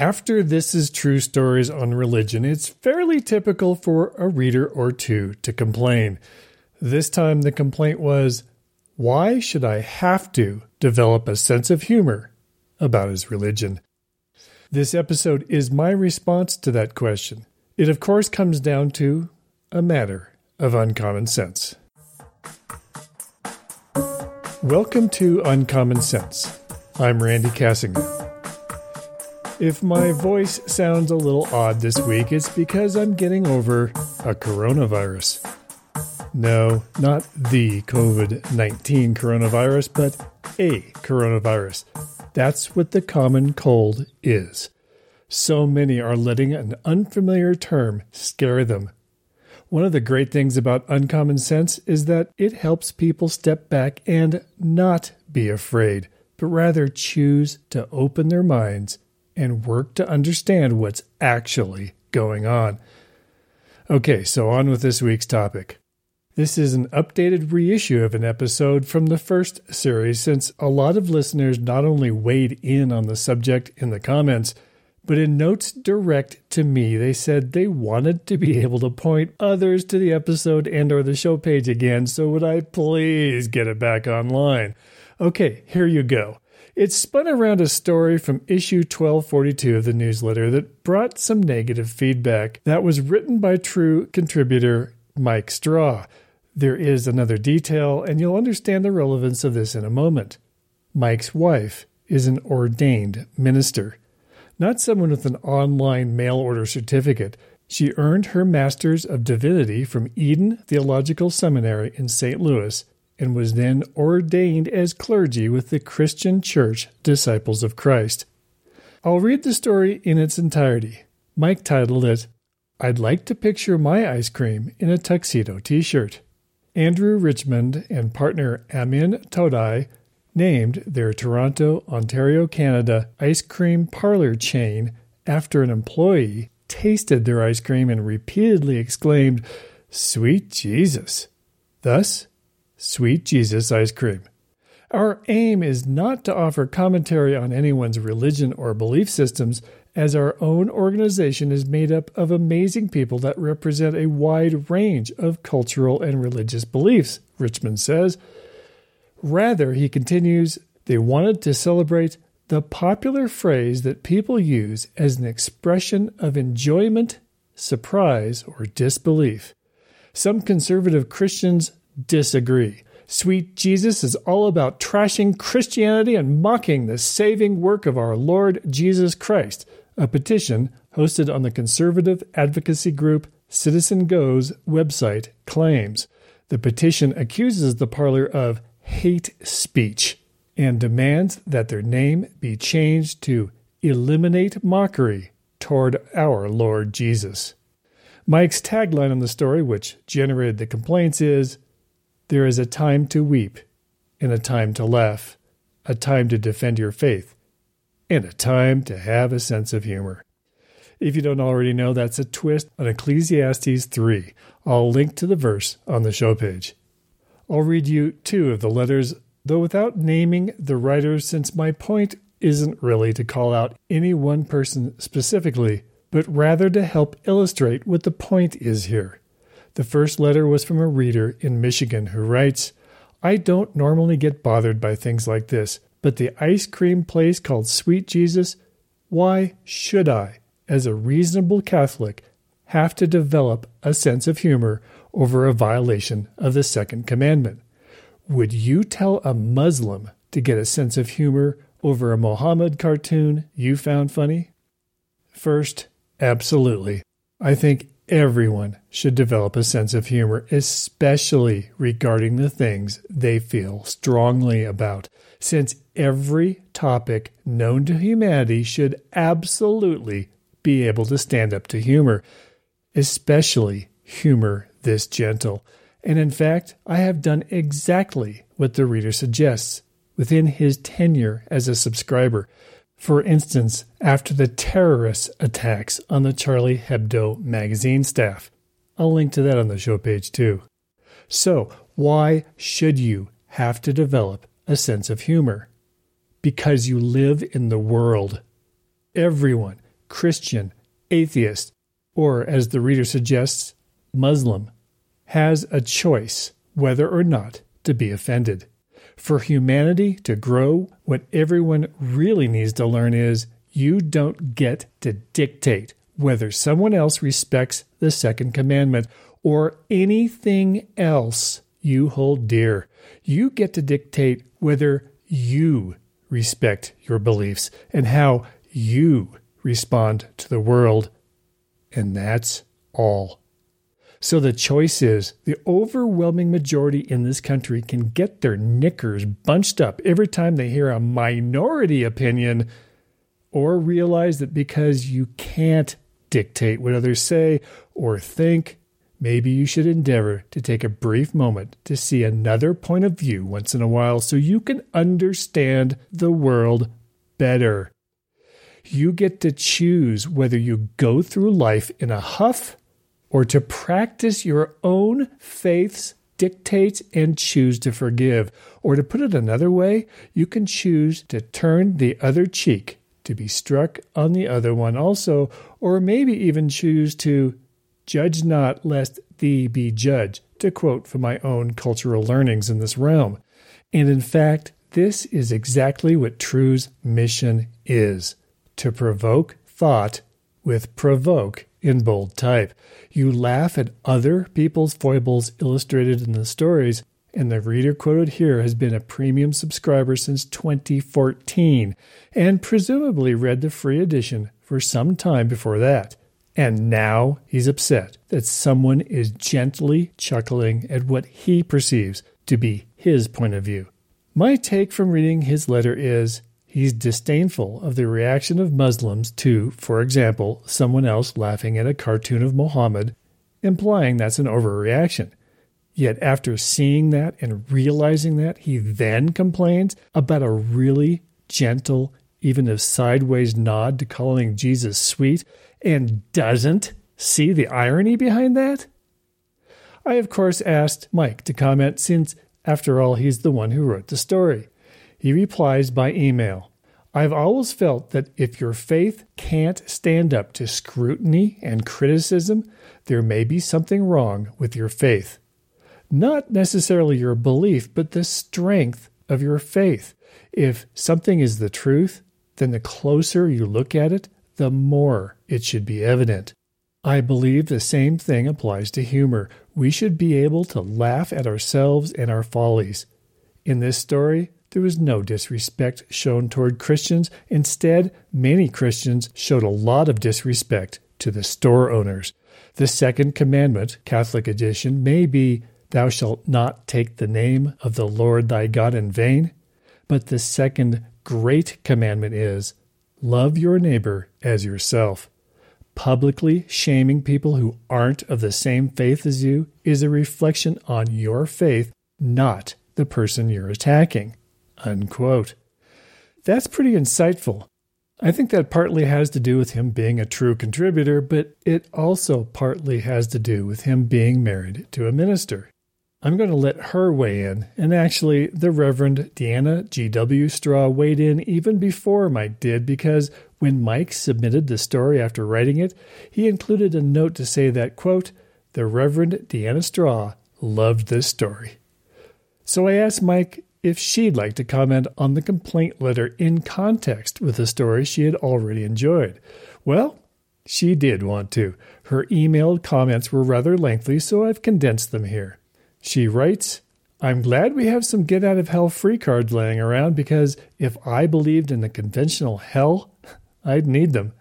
After This Is True Stories on Religion, it's fairly typical for a reader or two to complain. This time the complaint was, Why should I have to develop a sense of humor about his religion? This episode is my response to that question. It, of course, comes down to a matter of uncommon sense. Welcome to Uncommon Sense. I'm Randy Cassingham. If my voice sounds a little odd this week, it's because I'm getting over a coronavirus. No, not the COVID 19 coronavirus, but a coronavirus. That's what the common cold is. So many are letting an unfamiliar term scare them. One of the great things about uncommon sense is that it helps people step back and not be afraid, but rather choose to open their minds and work to understand what's actually going on. Okay, so on with this week's topic. This is an updated reissue of an episode from the first series since a lot of listeners not only weighed in on the subject in the comments, but in notes direct to me they said they wanted to be able to point others to the episode and or the show page again, so would I please get it back online. Okay, here you go. It spun around a story from issue 1242 of the newsletter that brought some negative feedback. That was written by true contributor Mike Straw. There is another detail, and you'll understand the relevance of this in a moment. Mike's wife is an ordained minister, not someone with an online mail order certificate. She earned her Master's of Divinity from Eden Theological Seminary in St. Louis and was then ordained as clergy with the Christian Church Disciples of Christ. I'll read the story in its entirety. Mike titled it, I'd like to picture my ice cream in a tuxedo t shirt. Andrew Richmond and partner Amin Todai named their Toronto, Ontario, Canada ice cream parlor chain after an employee tasted their ice cream and repeatedly exclaimed, Sweet Jesus! Thus, Sweet Jesus Ice Cream. Our aim is not to offer commentary on anyone's religion or belief systems, as our own organization is made up of amazing people that represent a wide range of cultural and religious beliefs, Richmond says. Rather, he continues, they wanted to celebrate the popular phrase that people use as an expression of enjoyment, surprise, or disbelief. Some conservative Christians disagree. Sweet Jesus is all about trashing Christianity and mocking the saving work of our Lord Jesus Christ. A petition hosted on the conservative advocacy group Citizen Go's website claims. The petition accuses the parlor of hate speech and demands that their name be changed to Eliminate Mockery toward our Lord Jesus. Mike's tagline on the story, which generated the complaints, is there is a time to weep, and a time to laugh, a time to defend your faith, and a time to have a sense of humor. If you don't already know, that's a twist on Ecclesiastes 3. I'll link to the verse on the show page. I'll read you two of the letters, though without naming the writers, since my point isn't really to call out any one person specifically, but rather to help illustrate what the point is here. The first letter was from a reader in Michigan who writes I don't normally get bothered by things like this, but the ice cream place called Sweet Jesus, why should I, as a reasonable Catholic, have to develop a sense of humor over a violation of the second commandment? Would you tell a Muslim to get a sense of humor over a Mohammed cartoon you found funny? First, absolutely. I think Everyone should develop a sense of humor, especially regarding the things they feel strongly about, since every topic known to humanity should absolutely be able to stand up to humor, especially humor this gentle. And in fact, I have done exactly what the reader suggests within his tenure as a subscriber. For instance, after the terrorist attacks on the Charlie Hebdo magazine staff. I'll link to that on the show page too. So, why should you have to develop a sense of humor? Because you live in the world. Everyone Christian, atheist, or as the reader suggests, Muslim, has a choice whether or not to be offended. For humanity to grow, what everyone really needs to learn is you don't get to dictate whether someone else respects the second commandment or anything else you hold dear. You get to dictate whether you respect your beliefs and how you respond to the world. And that's all. So the choice is the overwhelming majority in this country can get their knickers bunched up every time they hear a minority opinion or realize that because you can't dictate what others say or think, maybe you should endeavor to take a brief moment to see another point of view once in a while so you can understand the world better. You get to choose whether you go through life in a huff or to practice your own faith's dictates and choose to forgive. Or to put it another way, you can choose to turn the other cheek to be struck on the other one also, or maybe even choose to judge not lest thee be judged, to quote from my own cultural learnings in this realm. And in fact, this is exactly what True's mission is to provoke thought with provoke in bold type. You laugh at other people's foibles illustrated in the stories, and the reader quoted here has been a premium subscriber since 2014 and presumably read the free edition for some time before that. And now he's upset that someone is gently chuckling at what he perceives to be his point of view. My take from reading his letter is he's disdainful of the reaction of Muslims to, for example, someone else laughing at a cartoon of Muhammad, implying that's an overreaction. Yet after seeing that and realizing that, he then complains about a really gentle, even a sideways nod to calling Jesus sweet and doesn't see the irony behind that? I, of course, asked Mike to comment since, after all, he's the one who wrote the story. He replies by email I've always felt that if your faith can't stand up to scrutiny and criticism, there may be something wrong with your faith. Not necessarily your belief, but the strength of your faith. If something is the truth, then the closer you look at it, the more it should be evident. I believe the same thing applies to humor. We should be able to laugh at ourselves and our follies. In this story, there was no disrespect shown toward Christians. Instead, many Christians showed a lot of disrespect to the store owners. The second commandment, Catholic edition, may be, Thou shalt not take the name of the Lord thy God in vain. But the second great commandment is, Love your neighbor as yourself. Publicly shaming people who aren't of the same faith as you is a reflection on your faith, not the person you're attacking. Unquote. That's pretty insightful. I think that partly has to do with him being a true contributor, but it also partly has to do with him being married to a minister. I'm going to let her weigh in. And actually, the Reverend Deanna G.W. Straw weighed in even before Mike did because when Mike submitted the story after writing it, he included a note to say that, quote, the Reverend Deanna Straw loved this story. So I asked Mike if she'd like to comment on the complaint letter in context with the story she had already enjoyed. Well, she did want to. Her emailed comments were rather lengthy, so I've condensed them here. She writes, I'm glad we have some get out of hell free cards laying around because if I believed in the conventional hell, I'd need them.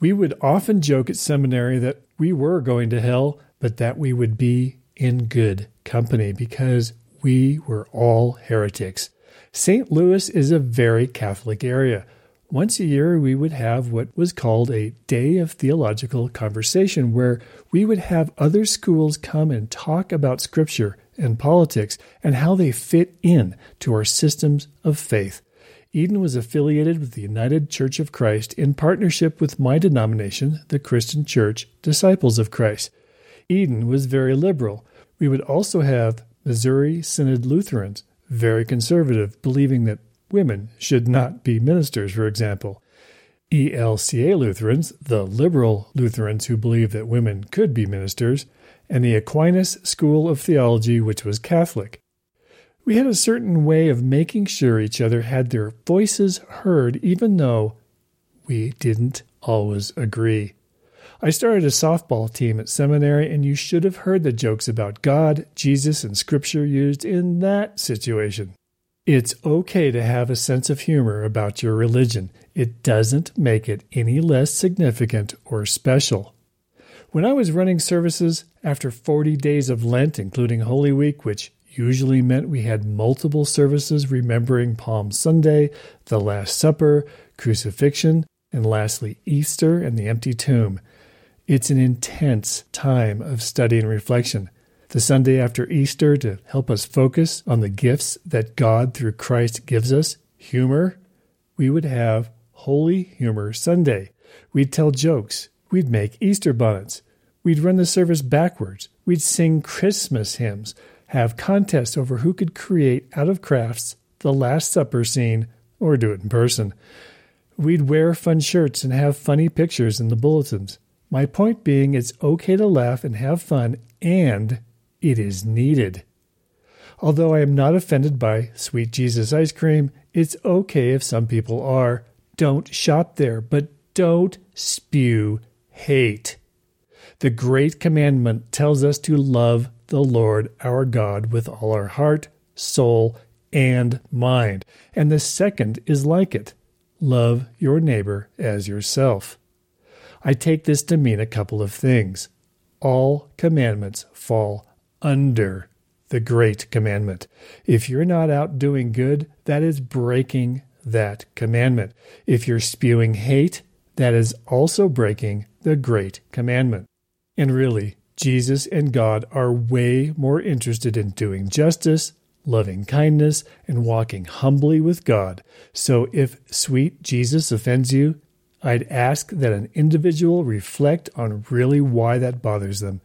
We would often joke at seminary that we were going to hell, but that we would be in good company because we were all heretics. St. Louis is a very Catholic area. Once a year, we would have what was called a day of theological conversation, where we would have other schools come and talk about Scripture and politics and how they fit in to our systems of faith. Eden was affiliated with the United Church of Christ in partnership with my denomination, the Christian Church Disciples of Christ. Eden was very liberal. We would also have Missouri Synod Lutherans, very conservative, believing that women should not be ministers, for example. ELCA Lutherans, the liberal Lutherans who believe that women could be ministers, and the Aquinas School of Theology, which was Catholic. We had a certain way of making sure each other had their voices heard, even though we didn't always agree. I started a softball team at seminary, and you should have heard the jokes about God, Jesus, and Scripture used in that situation. It's okay to have a sense of humor about your religion. It doesn't make it any less significant or special. When I was running services after 40 days of Lent, including Holy Week, which usually meant we had multiple services remembering Palm Sunday, the Last Supper, crucifixion, and lastly Easter and the empty tomb, it's an intense time of study and reflection. The Sunday after Easter to help us focus on the gifts that God through Christ gives us, humor, we would have Holy Humor Sunday. We'd tell jokes. We'd make Easter bonnets. We'd run the service backwards. We'd sing Christmas hymns, have contests over who could create out of crafts the Last Supper scene or do it in person. We'd wear fun shirts and have funny pictures in the bulletins. My point being, it's okay to laugh and have fun, and it is needed. Although I am not offended by sweet Jesus ice cream, it's okay if some people are. Don't shop there, but don't spew hate. The great commandment tells us to love the Lord our God with all our heart, soul, and mind. And the second is like it love your neighbor as yourself. I take this to mean a couple of things. All commandments fall under the great commandment. If you're not out doing good, that is breaking that commandment. If you're spewing hate, that is also breaking the great commandment. And really, Jesus and God are way more interested in doing justice, loving kindness, and walking humbly with God. So if sweet Jesus offends you, I'd ask that an individual reflect on really why that bothers them.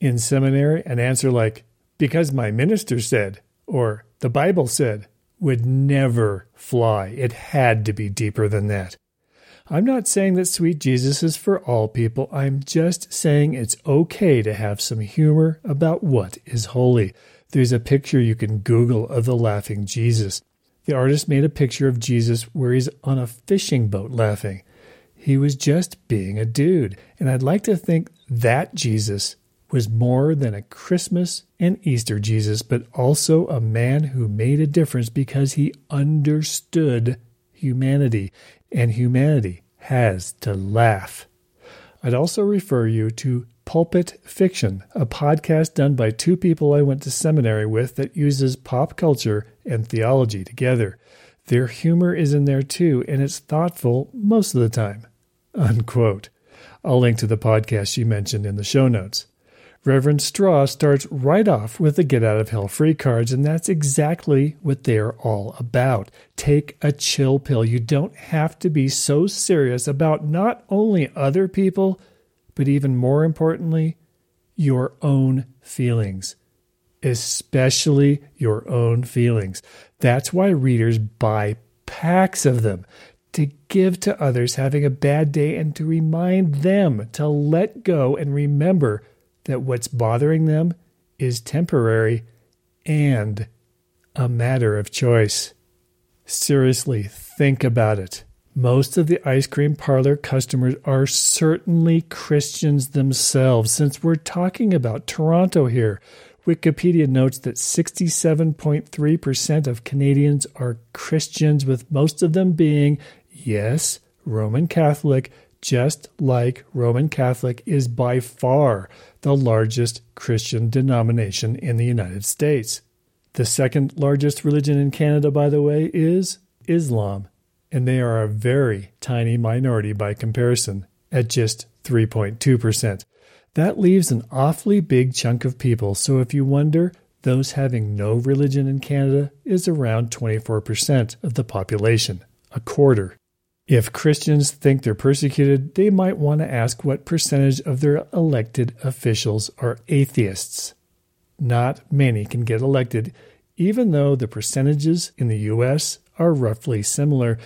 In seminary, an answer like, because my minister said, or the Bible said, would never fly. It had to be deeper than that. I'm not saying that sweet Jesus is for all people. I'm just saying it's okay to have some humor about what is holy. There's a picture you can Google of the laughing Jesus. The artist made a picture of Jesus where he's on a fishing boat laughing. He was just being a dude. And I'd like to think that Jesus was more than a Christmas and Easter Jesus, but also a man who made a difference because he understood humanity, and humanity has to laugh. I'd also refer you to Pulpit Fiction, a podcast done by two people I went to seminary with that uses pop culture and theology together. Their humor is in there too, and it's thoughtful most of the time. Unquote. I'll link to the podcast she mentioned in the show notes. Reverend Straw starts right off with the Get Out of Hell free cards, and that's exactly what they're all about. Take a chill pill. You don't have to be so serious about not only other people, but even more importantly, your own feelings especially your own feelings. That's why readers buy packs of them to give to others having a bad day and to remind them to let go and remember that what's bothering them is temporary and a matter of choice. Seriously, think about it. Most of the ice cream parlor customers are certainly Christians themselves, since we're talking about Toronto here, Wikipedia notes that 67.3% of Canadians are Christians, with most of them being, yes, Roman Catholic, just like Roman Catholic is by far the largest Christian denomination in the United States. The second largest religion in Canada, by the way, is Islam, and they are a very tiny minority by comparison, at just 3.2%. That leaves an awfully big chunk of people, so if you wonder, those having no religion in Canada is around 24% of the population, a quarter. If Christians think they're persecuted, they might want to ask what percentage of their elected officials are atheists. Not many can get elected, even though the percentages in the US are roughly similar.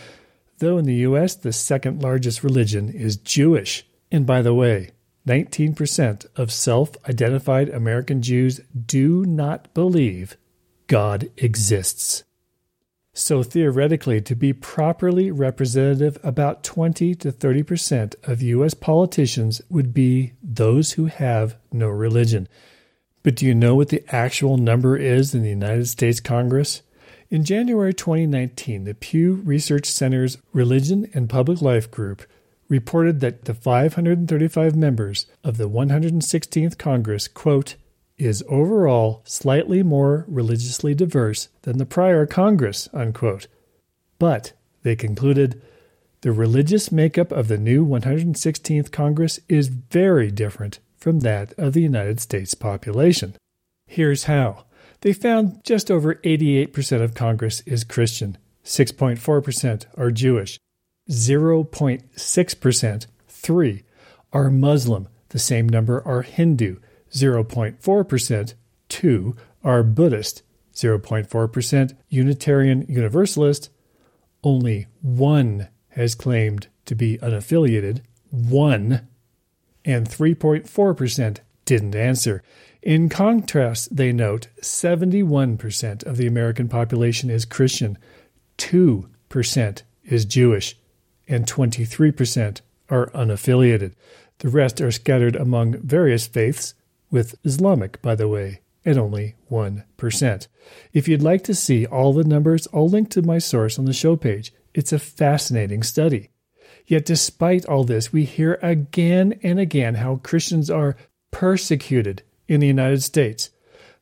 though in the US, the second largest religion is Jewish. And by the way, 19% of self identified American Jews do not believe God exists. So theoretically, to be properly representative, about 20 to 30% of US politicians would be those who have no religion. But do you know what the actual number is in the United States Congress? In January 2019, the Pew Research Center's Religion and Public Life Group reported that the 535 members of the 116th Congress, quote, is overall slightly more religiously diverse than the prior Congress, unquote. But, they concluded, the religious makeup of the new 116th Congress is very different from that of the United States population. Here's how. They found just over 88% of Congress is Christian, 6.4% are Jewish, 0.6%, 3 are Muslim, the same number are Hindu, 0.4%, 2 are Buddhist, 0.4% Unitarian Universalist, only 1 has claimed to be unaffiliated, 1, and 3.4% didn't answer. In contrast, they note 71% of the American population is Christian, 2% is Jewish, and 23% are unaffiliated. The rest are scattered among various faiths, with Islamic, by the way, at only 1%. If you'd like to see all the numbers, I'll link to my source on the show page. It's a fascinating study. Yet, despite all this, we hear again and again how Christians are persecuted in the United States.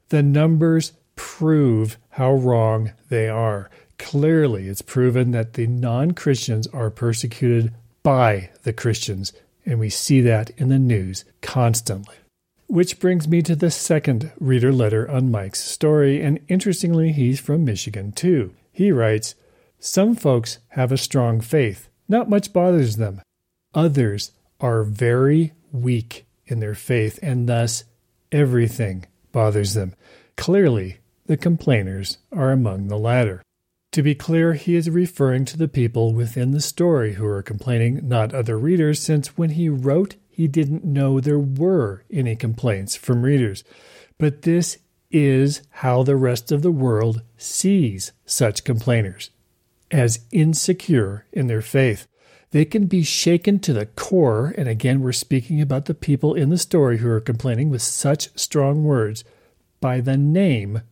The numbers prove how wrong they are. Clearly, it's proven that the non Christians are persecuted by the Christians, and we see that in the news constantly. Which brings me to the second reader letter on Mike's story, and interestingly, he's from Michigan too. He writes Some folks have a strong faith, not much bothers them. Others are very weak in their faith, and thus everything bothers them. Clearly, the complainers are among the latter. To be clear, he is referring to the people within the story who are complaining, not other readers, since when he wrote he didn't know there were any complaints from readers. But this is how the rest of the world sees such complainers as insecure in their faith. They can be shaken to the core, and again, we're speaking about the people in the story who are complaining with such strong words by the name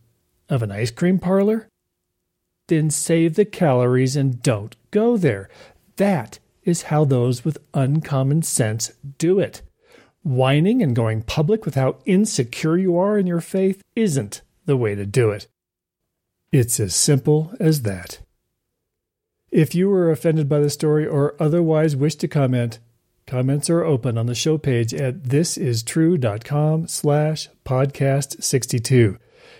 of an ice cream parlor. Then save the calories and don't go there. That is how those with uncommon sense do it. Whining and going public with how insecure you are in your faith isn't the way to do it. It's as simple as that. If you were offended by the story or otherwise wish to comment, comments are open on the show page at thisistrue.com slash podcast 62.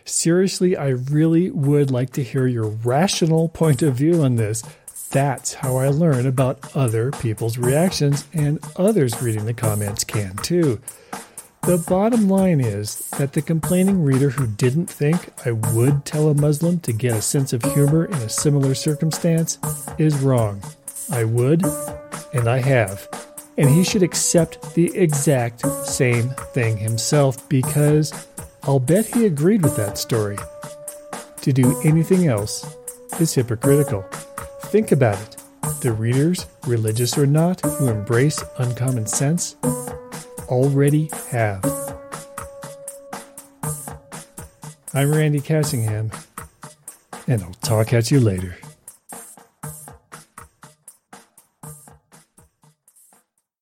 Seriously, I really would like to hear your rational point of view on this that's how I learn about other people's reactions, and others reading the comments can too. The bottom line is that the complaining reader who didn't think I would tell a Muslim to get a sense of humor in a similar circumstance is wrong. I would, and I have. And he should accept the exact same thing himself because I'll bet he agreed with that story. To do anything else is hypocritical. Think about it. The readers, religious or not, who embrace uncommon sense already have. I'm Randy Cassingham, and I'll talk at you later.